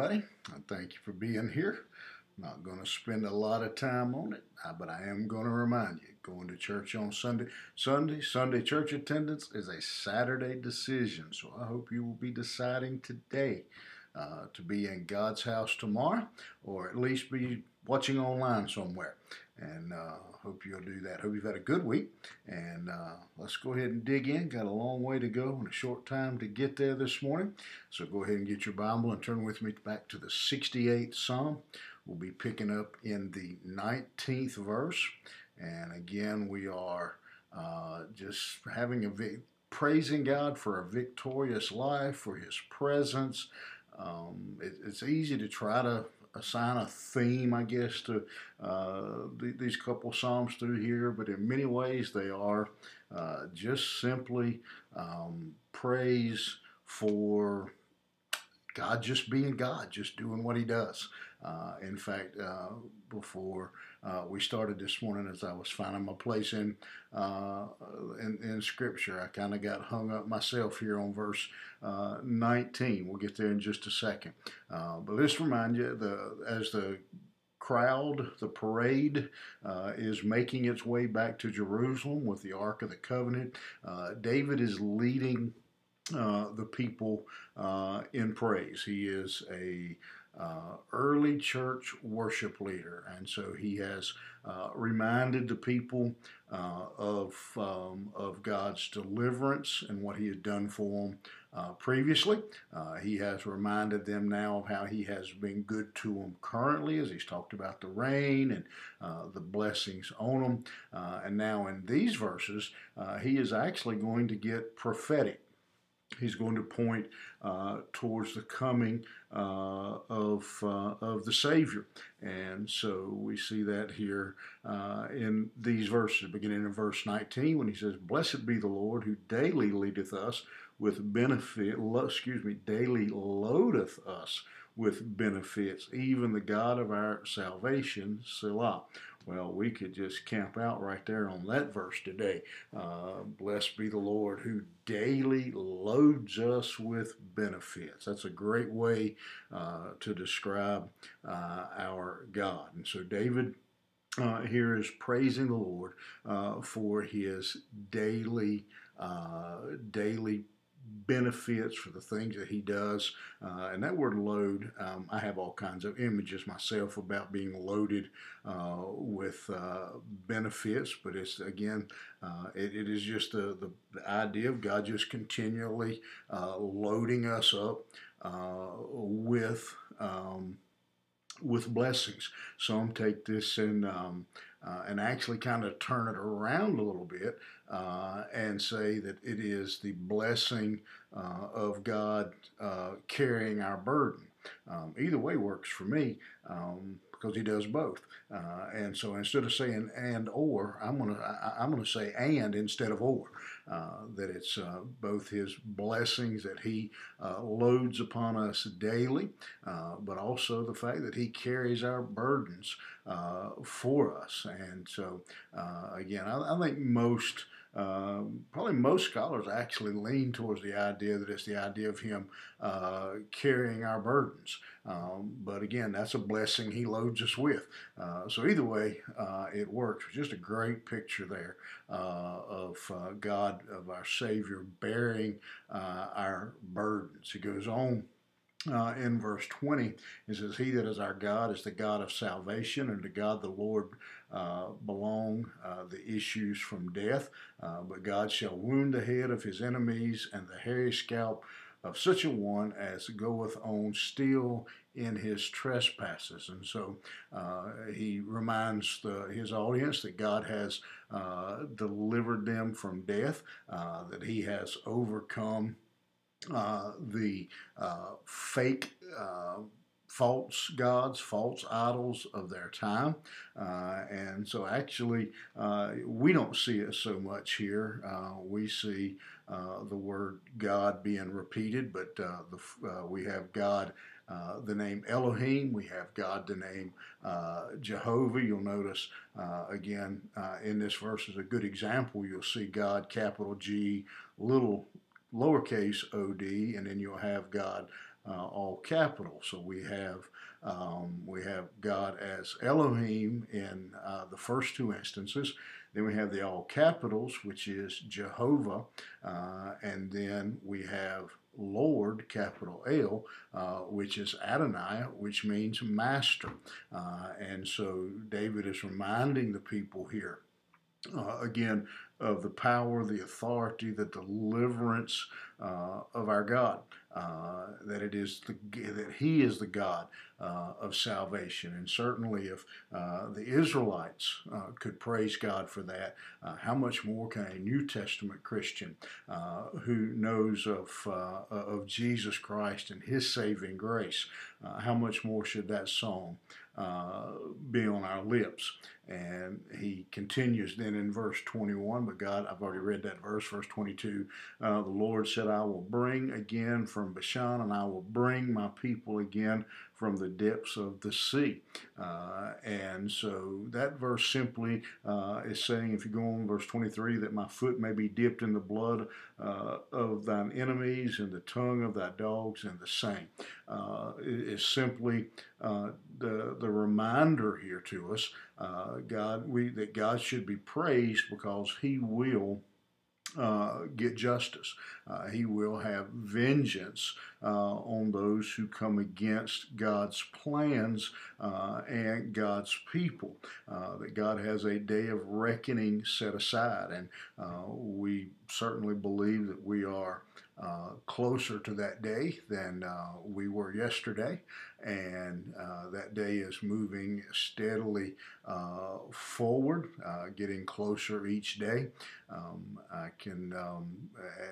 everybody. I thank you for being here. I'm Not going to spend a lot of time on it, but I am going to remind you going to church on Sunday. Sunday, Sunday church attendance is a Saturday decision, so I hope you will be deciding today uh, to be in God's house tomorrow, or at least be watching online somewhere. And uh, hope you'll do that. Hope you've had a good week. And uh, let's go ahead and dig in. Got a long way to go and a short time to get there this morning. So go ahead and get your Bible and turn with me back to the 68th Psalm. We'll be picking up in the 19th verse. And again, we are uh, just having a praising God for a victorious life, for His presence. Um, it, it's easy to try to assign a theme, I guess, to uh, th- these couple psalms through here, but in many ways they are uh, just simply um, praise for God just being God, just doing what He does. Uh, in fact, uh, before uh, we started this morning, as I was finding my place in uh, in, in, Scripture, I kind of got hung up myself here on verse uh, 19. We'll get there in just a second, uh, but let's remind you the as the crowd, the parade, uh, is making its way back to Jerusalem with the Ark of the Covenant. Uh, David is leading the people uh, in praise. He is a uh, early church worship leader, and so he has uh, reminded the people uh, of um, of God's deliverance and what He had done for them uh, previously. Uh, he has reminded them now of how He has been good to them currently, as He's talked about the rain and uh, the blessings on them. and now in these verses, He is actually going to get prophetic he's going to point uh, towards the coming uh, of, uh, of the Savior. And so we see that here uh, in these verses, beginning in verse 19, when he says, Blessed be the Lord who daily leadeth us with benefit, excuse me, daily loadeth us with benefits, even the God of our salvation, Selah. Well, we could just camp out right there on that verse today. Uh, blessed be the Lord who daily loads us with benefits. That's a great way uh, to describe uh, our God. And so David uh, here is praising the Lord uh, for his daily, uh, daily benefits for the things that he does. Uh, and that word load, um, I have all kinds of images myself about being loaded uh, with uh, benefits, but it's again, uh, it, it is just the, the, the, idea of God just continually uh, loading us up uh, with. Um, with blessings. Some take this and um, uh, and actually kind of turn it around a little bit uh, and say that it is the blessing uh, of God uh, carrying our burden. Um, either way works for me. Um, because he does both. Uh, and so instead of saying and or, I'm gonna I, am gonna say and instead of or. Uh, that it's uh, both his blessings that he loads upon us daily, but also the fact that he carries our burdens for us. And so again, I, I think most. Um, probably most scholars actually lean towards the idea that it's the idea of him uh, carrying our burdens. Um, but again, that's a blessing he loads us with. Uh, so either way, uh, it works. Just a great picture there uh, of uh, God, of our Savior, bearing uh, our burdens. He goes on uh, in verse 20, it says, He that is our God is the God of salvation, and to God the Lord uh, belong uh, the issues from death. Uh, but God shall wound the head of his enemies, and the hairy scalp of such a one as goeth on still in his trespasses. And so uh, he reminds the, his audience that God has uh, delivered them from death, that he has overcome uh, the uh, fake uh, false gods, false idols of their time. Uh, and so, actually, uh, we don't see it so much here. Uh, we see the word God being repeated, but the, we have God. the name Elohim, we have God, the name Jehovah. You'll notice again in this verse is a good example. You'll see God, capital G, little lowercase od, and then you'll have God, uh, all capital. So we have um, we have God as Elohim in uh, the first two instances. Then we have the all capitals, which is Jehovah, uh, and then we have Lord, capital L, uh, which is Adonai, which means master. Uh, and so David is reminding the people here uh, again of the power, the authority, the deliverance uh, of our God. Uh, that it is the, that He is the God uh, of salvation, and certainly if uh, the Israelites uh, could praise God for that, uh, how much more can a New Testament Christian who knows of of Jesus Christ and His saving grace, how much more should that song be on our lips? And he continues then in verse 21, but God, I've already read that verse, verse 22. Uh, the Lord said, I will bring again from Bashan, and I will bring my people again from the depths of the sea. Uh, and so that verse simply uh, is saying, if you go on verse 23, that my foot may be dipped in the blood uh, of thine enemies and the tongue of thy dogs and the same. Uh, is simply uh, the, the reminder here to us, uh, God, we, that God should be praised because he will get justice. Uh, he will have vengeance uh, on those who come against God's plans uh, and God's people. Uh, that God has a day of reckoning set aside, and uh, we certainly believe that we are. closer to that day than we were yesterday, and that day is moving steadily forward, getting closer each day. Um, I can, um,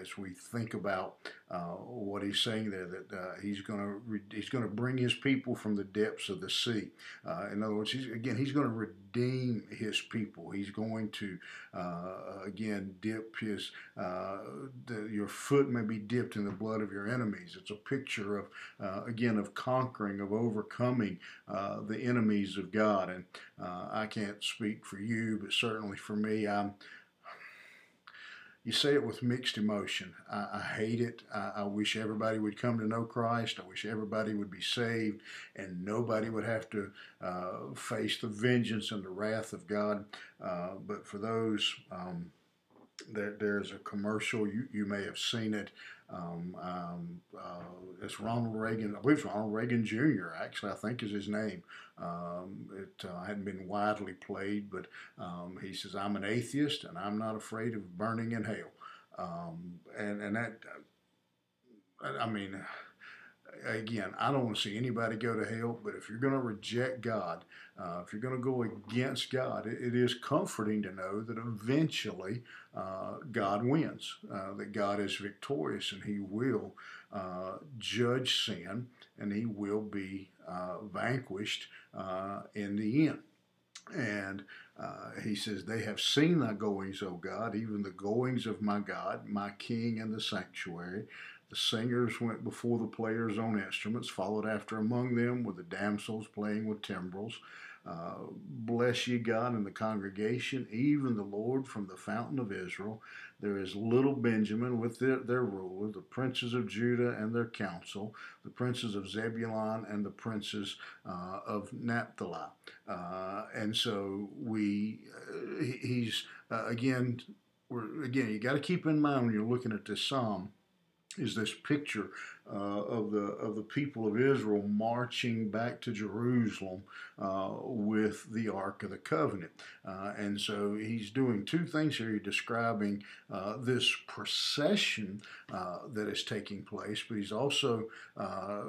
as we think about uh, what he's saying there, that uh, he's going to re- he's going to bring his people from the depths of the sea. Uh, in other words, he's, again, he's going to redeem his people. He's going to uh, again dip his uh, the, your foot may be dipped in the blood of your enemies. It's a picture of uh, again of conquering, of overcoming the enemies of God. And I can't speak for you, but certainly for me, I'm you say it with mixed emotion. I, I hate it. I, I, wish everybody would come to know Christ. I wish everybody would be saved and nobody would have to uh, face the vengeance and the wrath of God. Uh, but for those, um, there, there's a commercial, you, you may have seen it. Um, um, uh, it's Ronald Reagan, I believe it's Ronald Reagan Jr., actually, I think is his name. Um, it uh, hadn't been widely played, but um, he says, I'm an atheist and I'm not afraid of burning in hell. Um, and, and that, I mean, again, I don't want to see anybody go to hell, but if you're going to reject God, uh, if you're going to go against God, it, it is comforting to know that eventually uh, God wins, uh, that God is victorious and He will uh, judge sin and He will be uh, vanquished uh, in the end. And uh, he says, They have seen thy goings, O God, even the goings of my God, my King in the sanctuary. The singers went before the players on instruments, followed after among them with the damsels playing with timbrels. Uh, bless ye God and the congregation, even the Lord from the fountain of Israel. There is little Benjamin with their, their ruler, the princes of Judah and their council, the princes of Zebulun and the princes uh, of Naphtali. Uh, and so we, uh, he's uh, again, we're, again, you got to keep in mind when you're looking at this psalm is this picture uh, of the of the people of Israel marching back to Jerusalem uh, with the Ark of the Covenant, uh, and so he's doing two things here. He's describing uh, this procession uh, that is taking place, but he's also uh,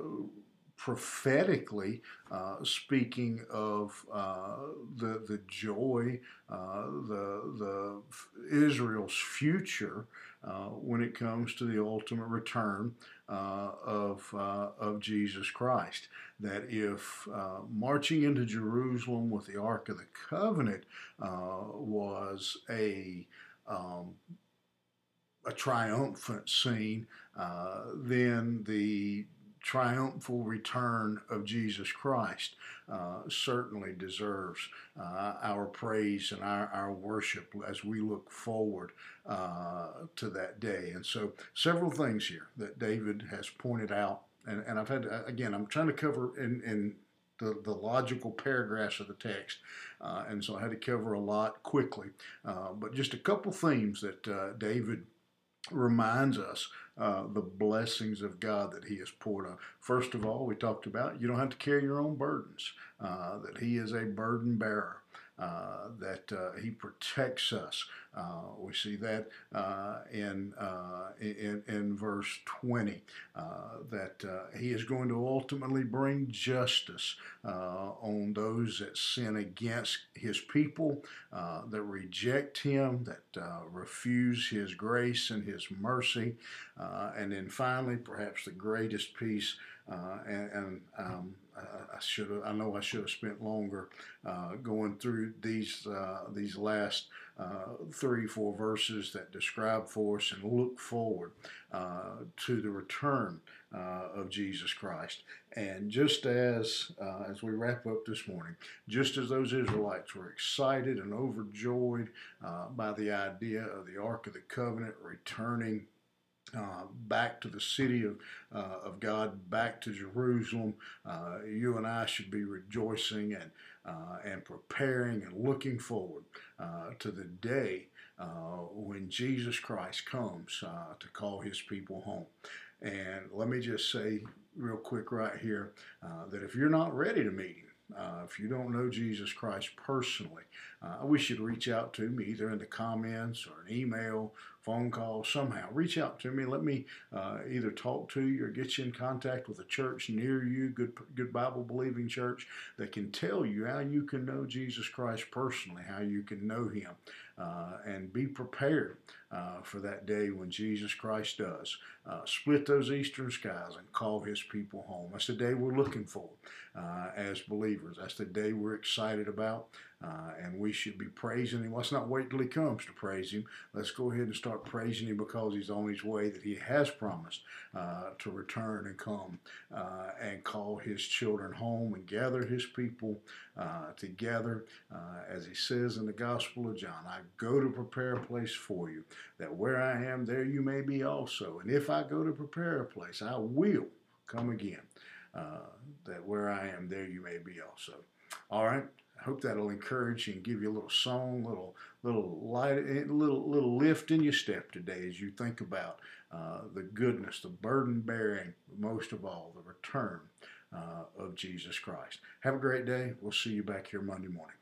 prophetically uh, speaking of uh, the the joy, uh, the the Israel's future uh, when it comes to the ultimate return uh, of uh, of Jesus Christ. That if marching into Jerusalem with the Ark of the Covenant was a um, a triumphant scene, then the triumphal return of Jesus Christ uh, certainly deserves uh, our praise and our, our worship as we look forward uh, to that day. And so, several things here that David has pointed out and, and I've had again, I'm trying to cover in, in the, the logical paragraphs of the text. Uh, and so I had to cover a lot quickly. Uh, but just a couple themes that uh, David reminds us uh, the blessings of God that He has poured on. First of all, we talked about you don't have to carry your own burdens, uh, that He is a burden bearer. Uh, that uh, he protects us. Uh, we see that uh, in, uh, in, in verse 20 uh, that he is going to ultimately bring justice on those that sin against his people, that reject him, that refuse his grace and his mercy, and then finally, perhaps the greatest piece, and, and um, I should. I know I should have spent longer uh, going through these uh, these last uh, three four verses that describe for us and look forward uh, to the return uh, of Jesus Christ. And just as uh, as we wrap up this morning, just as those Israelites were excited and overjoyed by the idea of the Ark of the Covenant returning uh, back to the city of, uh, of God, back to Jerusalem. Uh, you and I should be rejoicing and, uh, and preparing and looking forward uh, to the day when Jesus Christ comes to call his people home. And let me just say real quick right here that if you're not ready to meet him, uh, if you don't know Jesus Christ personally, uh, we should reach out to me either in the comments or an email, phone call, somehow. Reach out to me. Let me uh, either talk to you or get you in contact with a church near you, good, good Bible believing church that can tell you how you can know Jesus Christ personally, how you can know Him, uh, and be prepared uh, for that day when Jesus Christ does uh, split those eastern skies and call His people home. That's the day we're looking for uh, as believers. That's the day we're excited about. Uh, and we should be praising him. Let's not wait till he comes to praise him. Let's go ahead and start praising him because he's on his way that he has promised uh, to return and come uh, and call his children home and gather his people uh, together. Uh, as he says in the Gospel of John, I go to prepare a place for you, that where I am, there you may be also. And if I go to prepare a place, I will come again. Uh, that where I am, there you may be also. All right. I hope that'll encourage you and give you a little song, little little light, eh, little little lift in your step today as you think about uh, the goodness, the burden bearing, most of all, the return uh, of Jesus Christ. Have a great day. We'll see you back here Monday morning.